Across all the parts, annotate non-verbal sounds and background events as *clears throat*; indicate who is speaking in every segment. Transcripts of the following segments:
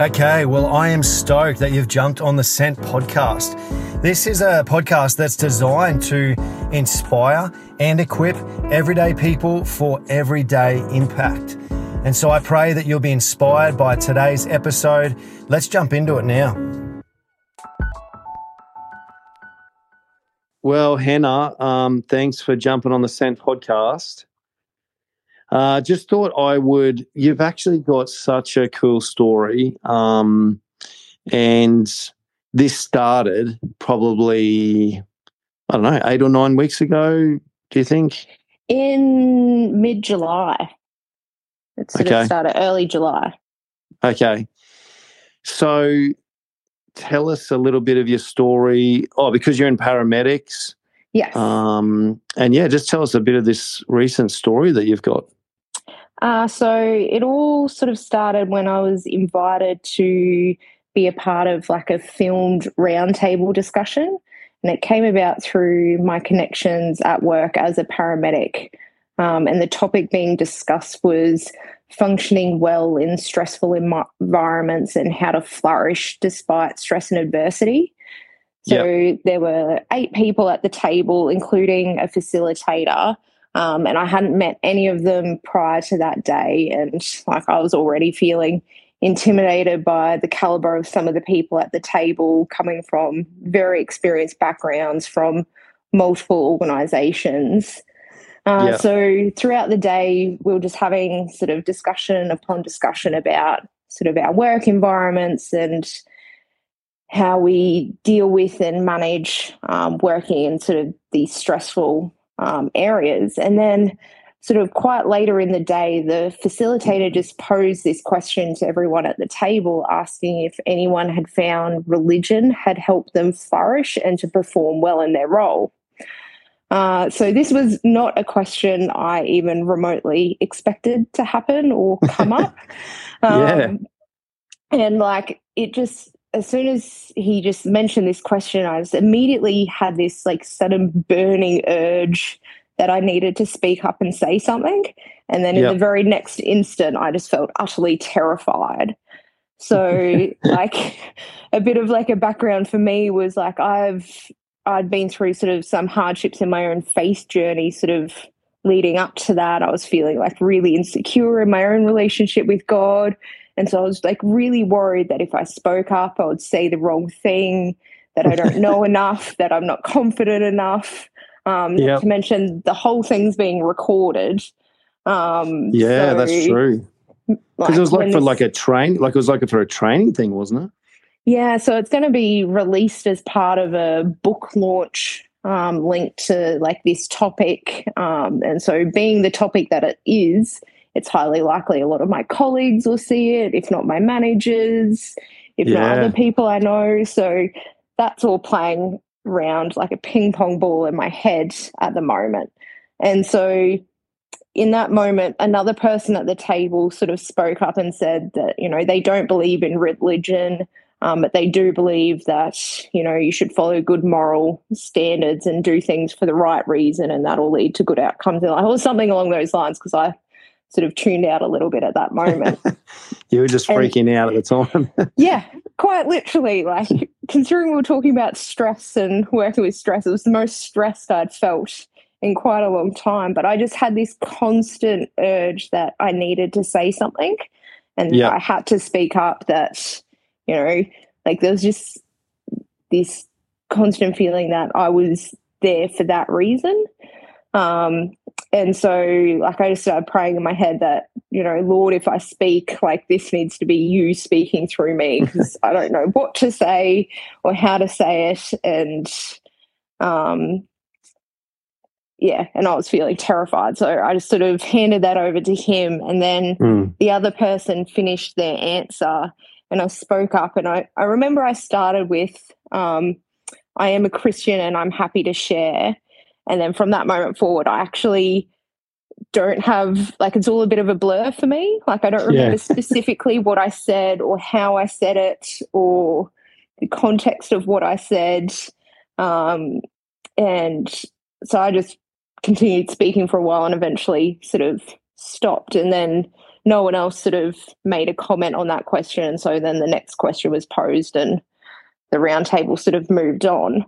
Speaker 1: Okay, well, I am stoked that you've jumped on the Sent podcast. This is a podcast that's designed to inspire and equip everyday people for everyday impact. And so I pray that you'll be inspired by today's episode. Let's jump into it now. Well, Hannah, um, thanks for jumping on the Sent podcast. Uh, just thought I would. You've actually got such a cool story, um, and this started probably I don't know eight or nine weeks ago. Do you think?
Speaker 2: In mid July, it sort
Speaker 1: Okay.
Speaker 2: of started early July.
Speaker 1: Okay, so tell us a little bit of your story. Oh, because you're in paramedics,
Speaker 2: Yes.
Speaker 1: um, and yeah, just tell us a bit of this recent story that you've got.
Speaker 2: Uh, so it all sort of started when I was invited to be a part of like a filmed roundtable discussion. And it came about through my connections at work as a paramedic. Um, and the topic being discussed was functioning well in stressful em- environments and how to flourish despite stress and adversity. So there were eight people at the table, including a facilitator. Um, and I hadn't met any of them prior to that day. And like I was already feeling intimidated by the caliber of some of the people at the table coming from very experienced backgrounds from multiple organizations. Uh,
Speaker 1: Yeah.
Speaker 2: So throughout the day, we were just having sort of discussion upon discussion about sort of our work environments and how we deal with and manage um, working in sort of these stressful um, areas. And then, sort of quite later in the day, the facilitator just posed this question to everyone at the table, asking if anyone had found religion had helped them flourish and to perform well in their role. Uh, so this was not a question I even remotely expected to happen or come up. *laughs*
Speaker 1: Yeah.
Speaker 2: And like it just as soon as he just mentioned this question, I just immediately had this like sudden burning urge that I needed to speak up and say something. And then in the very next instant, I just felt utterly terrified. So, *laughs* like, a bit of like a background for me was like I've I'd been through sort of some hardships in my own faith journey, sort of leading up to that. I was feeling like really insecure in my own relationship with God. And so I was like really worried that if I spoke up, I would say the wrong thing, that I don't know *laughs* enough, that I'm not confident enough. Um, not to mention the whole thing's being recorded. Um,
Speaker 1: Yeah, that's true. Because it was like for like a train, like it was like for a training thing, wasn't it?
Speaker 2: Yeah, so it's going to be released as part of a book launch um, linked to like this topic. Um, and so, being the topic that it is, it's highly likely a lot of my colleagues will see it, if not my managers, if
Speaker 1: Yeah.
Speaker 2: not other people I know. So, that's all playing around like a ping pong ball in my head at the moment. And so, in that moment, another person at the table sort of spoke up and said that, you know, they don't believe in religion, um, but they do believe that, you know, you should follow good moral standards and do things for the right reason, and that'll lead to good outcomes in life, or something along those lines, because I sort of tuned out a little bit at that moment. *laughs*
Speaker 1: You were just
Speaker 2: And-
Speaker 1: freaking out at the time. *laughs*
Speaker 2: yeah, quite literally. Like, considering we were talking about stress and working with stress, it was the most stressed I'd felt in quite a long time. But I just had this constant urge that I needed to say something. And
Speaker 1: Yeah.
Speaker 2: I had to speak up that, you know, like there was just this constant feeling that I was there for that reason. Um, and so, like, I just started praying in my head that, you know, Lord, if I speak, like, this needs to be you speaking through me *laughs* because I don't know what to say or how to say it. And, um, yeah, and I was feeling terrified. So I just sort of handed that over to him. And then
Speaker 1: Mm.
Speaker 2: the other person finished their answer and I spoke up. And I, I remember I started with, um, I am a Christian and I'm happy to share. And then from that moment forward, I actually don't have, like, it's all a bit of a blur for me. Like, I don't remember
Speaker 1: Yeah.
Speaker 2: specifically what I said or how I said it or the context of what I said. Um, and so I just continued speaking for a while and eventually sort of stopped. And then no one else sort of made a comment on that question. And so then the next question was posed and the roundtable sort of moved on.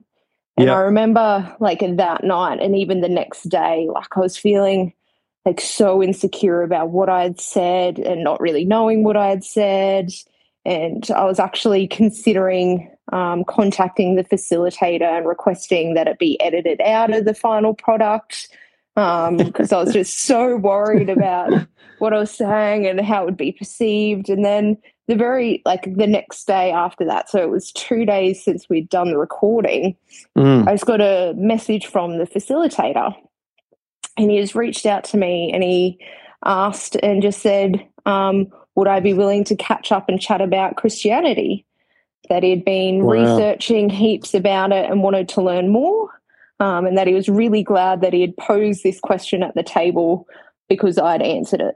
Speaker 2: And I remember like that night and even the next day, like I was feeling like so insecure about what I had said and not really knowing what I had said. And I was actually considering um, contacting the facilitator and requesting that it be edited out of the final product because um, *laughs* I was just so worried about *laughs* what I was saying and how it would be perceived. And then the very like the next day after that, so it was two days since we'd done the recording. Mm. I just got a message from the facilitator, and he has reached out to me and he asked and just said, um, "Would I be willing to catch up and chat about Christianity?" That he had been wow. researching heaps about it and wanted to learn more. Um, and that he was really glad that he had posed this question at the table because I'd answered it.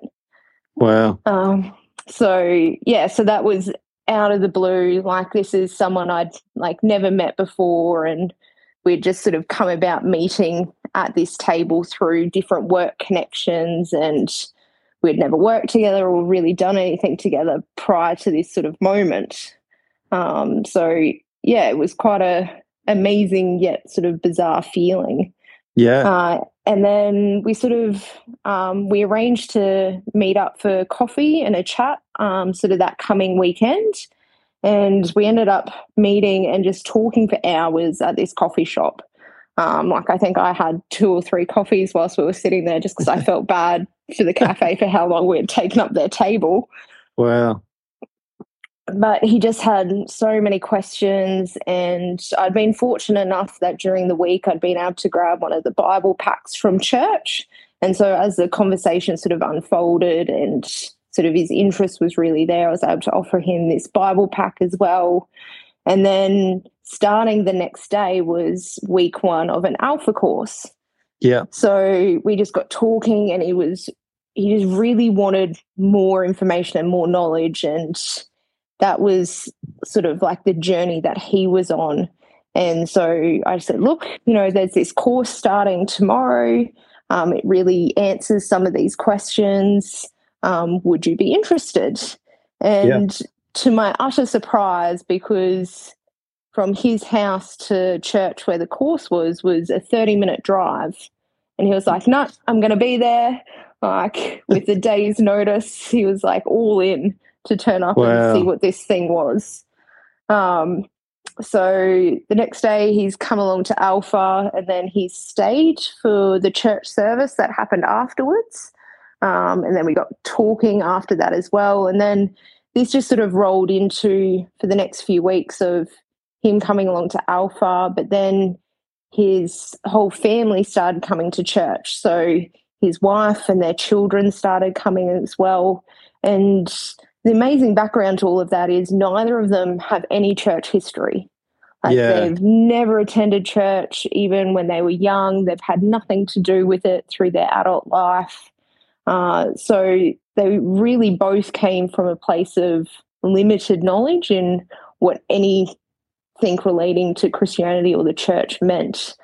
Speaker 1: Wow.
Speaker 2: Um, so yeah, so that was out of the blue. Like this is someone I'd like never met before, and we'd just sort of come about meeting at this table through different work connections, and we'd never worked together or really done anything together prior to this sort of moment. Um, so yeah, it was quite a amazing yet sort of bizarre feeling.
Speaker 1: Yeah.
Speaker 2: Uh, and then we sort of um, we arranged to meet up for coffee and a chat um, sort of that coming weekend. And we ended up meeting and just talking for hours at this coffee shop. Um, like i think i had two or three coffees whilst we were sitting there just because i *laughs* felt bad for the cafe for how long we had taken up their table.
Speaker 1: Wow
Speaker 2: but he just had so many questions and i'd been fortunate enough that during the week i'd been able to grab one of the bible packs from church. And so as the conversation sort of unfolded and sort of his interest was really there i was able to offer him this bible pack as well. And then starting the next day was week one of an alpha course.
Speaker 1: Yeah.
Speaker 2: So we just got talking and he was he just really wanted more information and more knowledge and that was sort of like the journey that he was on. And so I said, look, you know, there's this course starting tomorrow. Um, it really answers some of these questions. Um, would you be interested? And yeah. to my utter surprise, because from his house to church where the course was, was a 30 minute drive. And he was like, no, I'm going to be there. Like with the day's notice, he was like all in to turn up wow. and see what this thing was. Um, so the next day he's come along to Alpha and then he stayed for the church service that happened afterwards. Um, and then we got talking after that as well. And then this just sort of rolled into for the next few weeks of him coming along to Alpha, but then his whole family started coming to church. So his wife and their children started coming as well. And the amazing background to all of that is neither of them have any church history. Like yeah. they've never attended church, even when they were young. They've had nothing to do with it through their adult life. Uh, so they really both came from a place of limited knowledge in what anything relating to Christianity or the church meant.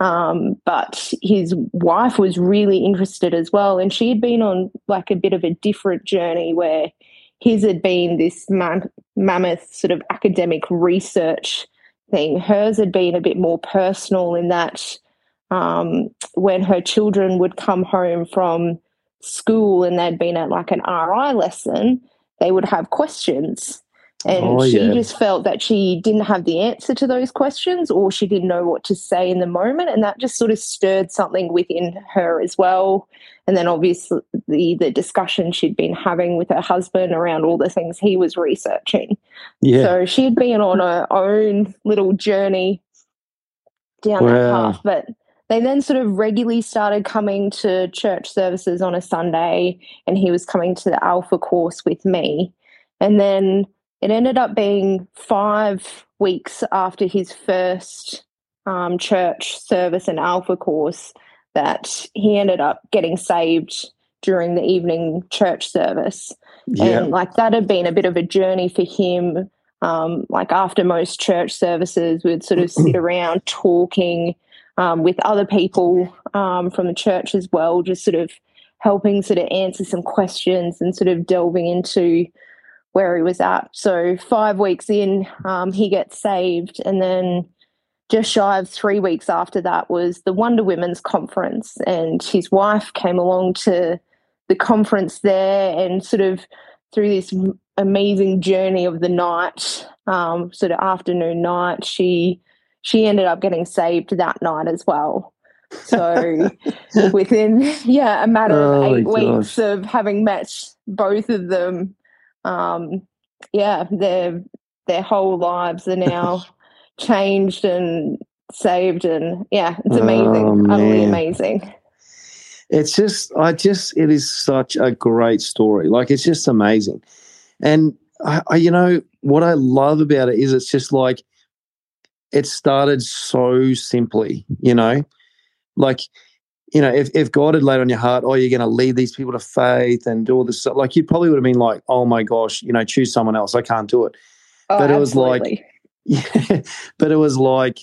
Speaker 2: Um, but his wife was really interested as well, and she had been on like a bit of a different journey where his had been this mam- mammoth sort of academic research thing. Hers had been a bit more personal in that um, when her children would come home from school and they'd been at like an RI lesson, they would have questions. And oh, she yeah. just felt that she didn't have the answer to those questions or she didn't know what to say in the moment. And that just sort of stirred something within her as well. And then obviously the, the discussion she'd been having with her husband around all the things he was researching. Yeah. So she'd been on her own little journey down wow. that path. But they then sort of regularly started coming to church services on a Sunday, and he was coming to the Alpha course with me. And then it ended up being five weeks after his first um, church service and Alpha course that he ended up getting saved during the evening church service. Yeah. And like that had been a bit of a journey for him. Um, like after most church services, we'd sort of sit *clears throat* around talking um, with other people um, from the church as well, just sort of helping sort of answer some questions and sort of delving into where he was at. So five weeks in, um, he gets saved, and then just shy of three weeks after that was the Wonder Women's conference, and his wife came along to the conference there, and sort of through this amazing journey of the night, um, sort of afternoon night, she she ended up getting saved that night as well. So *laughs* within yeah a matter of oh eight weeks of having met both of them, um, yeah, their their whole lives are now *laughs* changed and saved, and yeah, it's amazing, oh, utterly amazing.
Speaker 1: It's just, I just, it is such a great story. Like it's just amazing, and I, I you know what I love about it is it's just like it started so simply, you know, like you know, if, if God had laid on your heart, oh, you're going to lead these people to faith and do all this stuff, like you probably would have been like, oh my gosh, you know, choose someone else. I can't do it.
Speaker 2: Oh, but it was like, *laughs*
Speaker 1: yeah, but it was like,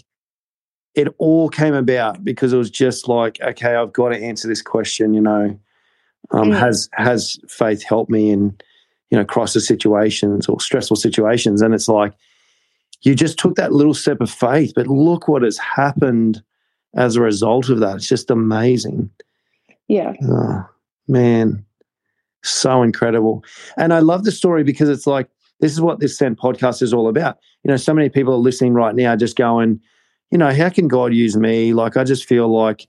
Speaker 1: it all came about because it was just like, okay, I've got to answer this question, you know, um, mm. has, has faith helped me in, you know, crisis situations or stressful situations? And it's like, you just took that little step of faith, but look what has happened as a result of that. It's just amazing.
Speaker 2: Yeah.
Speaker 1: Oh, man, so incredible. And I love the story because it's like, this is what this Sent podcast is all about. You know, so many people are listening right now just going, you know, how can God use me? Like, I just feel like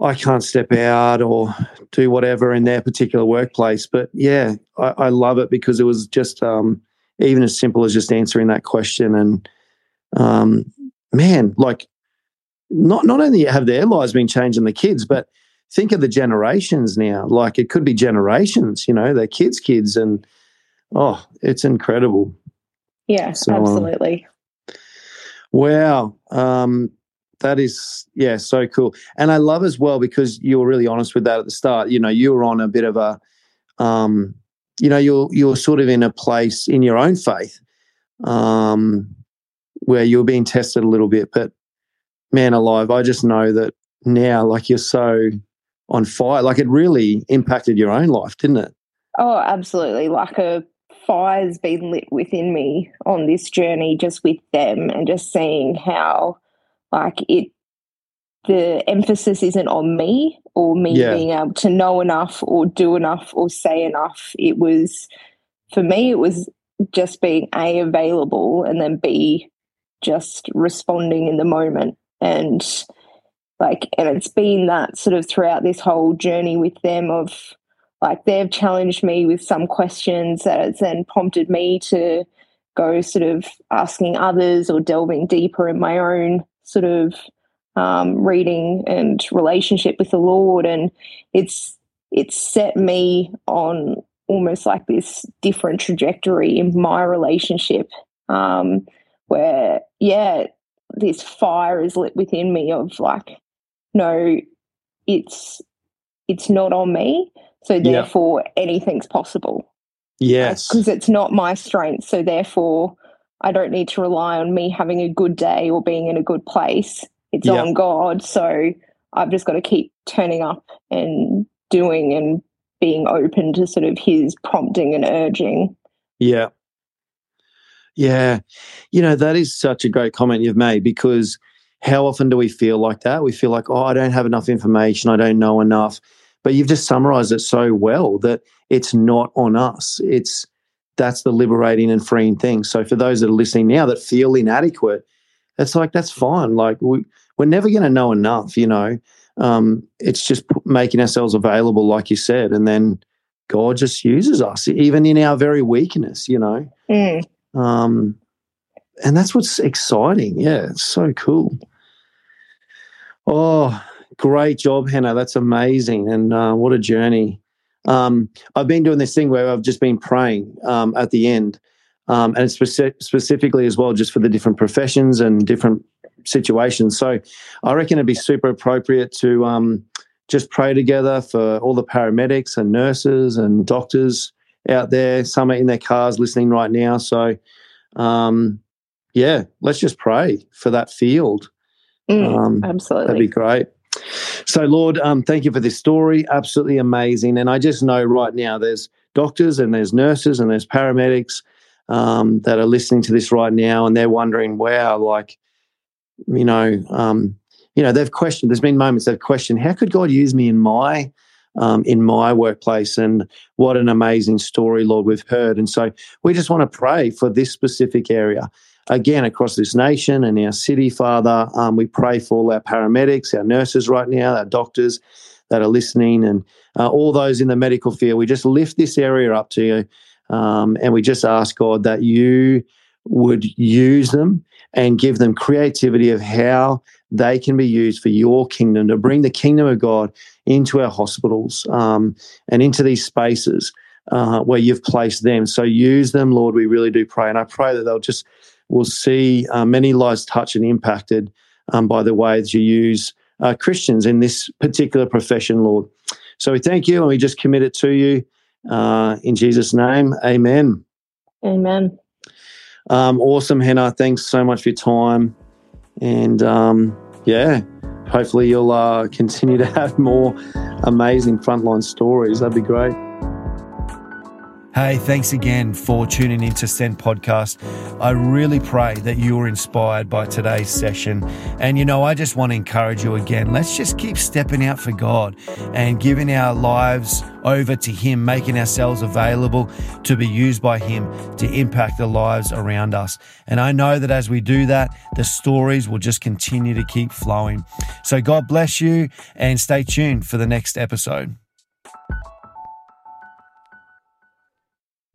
Speaker 1: I can't step out or do whatever in their particular workplace. But yeah, I, I love it because it was just um, even as simple as just answering that question. And um, man, like not not only have their lives been changed and the kids, but think of the generations now. Like it could be generations, you know, their kids' kids, and oh, it's incredible.
Speaker 2: Yeah, so, um, absolutely.
Speaker 1: Um, wow. Um, that is, yeah, so cool. And I love as well because you were really honest with that at the start. You know, you were on a bit of a, um, you know, you're you're sort of in a place in your own faith, um, where you're being tested a little bit. But man alive, I just know that now, like you're so on fire. Like it really impacted your own life, didn't it?
Speaker 2: Oh, absolutely. Like a fire's been lit within me on this journey, just with them, and just seeing how, like, it, the emphasis isn't on me or me yeah. being able to know enough or do enough or say enough. It was, for me, it was just being A, available, and then B, just responding in the moment and like and it's been that sort of throughout this whole journey with them of like they've challenged me with some questions that has then prompted me to go sort of asking others or delving deeper in my own sort of um, reading and relationship with the Lord, and it's it's set me on almost like this different trajectory in my relationship, um, where yeah, this fire is lit within me of like, no, it's it's not on me, so therefore yeah. anything's possible.
Speaker 1: Yes,
Speaker 2: because it's not my strength, so therefore I don't need to rely on me having a good day or being in a good place. It's yeah. on God, so I've just got to keep turning up and doing and being open to sort of His prompting and urging.
Speaker 1: Yeah, yeah. You know, that is such a great comment you've made because how often do we feel like that? We feel like, oh, I don't have enough information. I don't know enough. But you've just summarized it so well that it's not on us. It's that's the liberating and freeing thing. So for those that are listening now that feel inadequate, it's like, that's fine. Like we, we're never going to know enough, you know. Um, it's just making ourselves available, like you said, and then God just uses us, even in our very weakness, you know.
Speaker 2: Mm.
Speaker 1: Um, and that's what's exciting. Yeah, it's so cool. Oh, great job, Hannah. That's amazing. And uh, what a journey. Um, I've been doing this thing where I've just been praying um, at the end, um, and speci- specifically as well, just for the different professions and different situations. So I reckon it'd be super appropriate to um, just pray together for all the paramedics and nurses and doctors out there. Some are in their cars listening right now. So, um, yeah, let's just pray for that field.
Speaker 2: Mm, um, absolutely.
Speaker 1: That'd be great. So, Lord, um, thank you for this story. Absolutely amazing. And I just know right now there's doctors and there's nurses and there's paramedics um, that are listening to this right now and they're wondering, wow, like, you know, um, you know, they've questioned. There's been moments they've questioned, how could God use me in my um, in my workplace? And what an amazing story, Lord, we've heard. And so we just want to pray for this specific area again across this nation and our city, Father. Um, we pray for all our paramedics, our nurses right now, our doctors that are listening, and uh, all those in the medical field. We just lift this area up to you. Um, and we just ask God that you would use them and give them creativity of how they can be used for your kingdom to bring the kingdom of God into our hospitals um, and into these spaces uh, where you've placed them. So use them, Lord. We really do pray, and I pray that they'll just will see uh, many lives touched and impacted um, by the way that you use uh, Christians in this particular profession, Lord. So we thank you and we just commit it to you uh, in Jesus' name. Amen.
Speaker 2: Amen.
Speaker 1: Um, awesome, Hannah. Thanks so much for your time. And um, yeah, hopefully you'll uh, continue to *laughs* have more amazing frontline stories. That'd be great.
Speaker 3: Hey, thanks again for tuning into Sent Podcast. I really pray that you were inspired by today's session. And you know, I just want to encourage you again. Let's just keep stepping out for God and giving our lives over to Him, making ourselves available to be used by Him to impact the lives around us. And I know that as we do that, the stories will just continue to keep flowing. So God bless you and stay tuned for the next episode.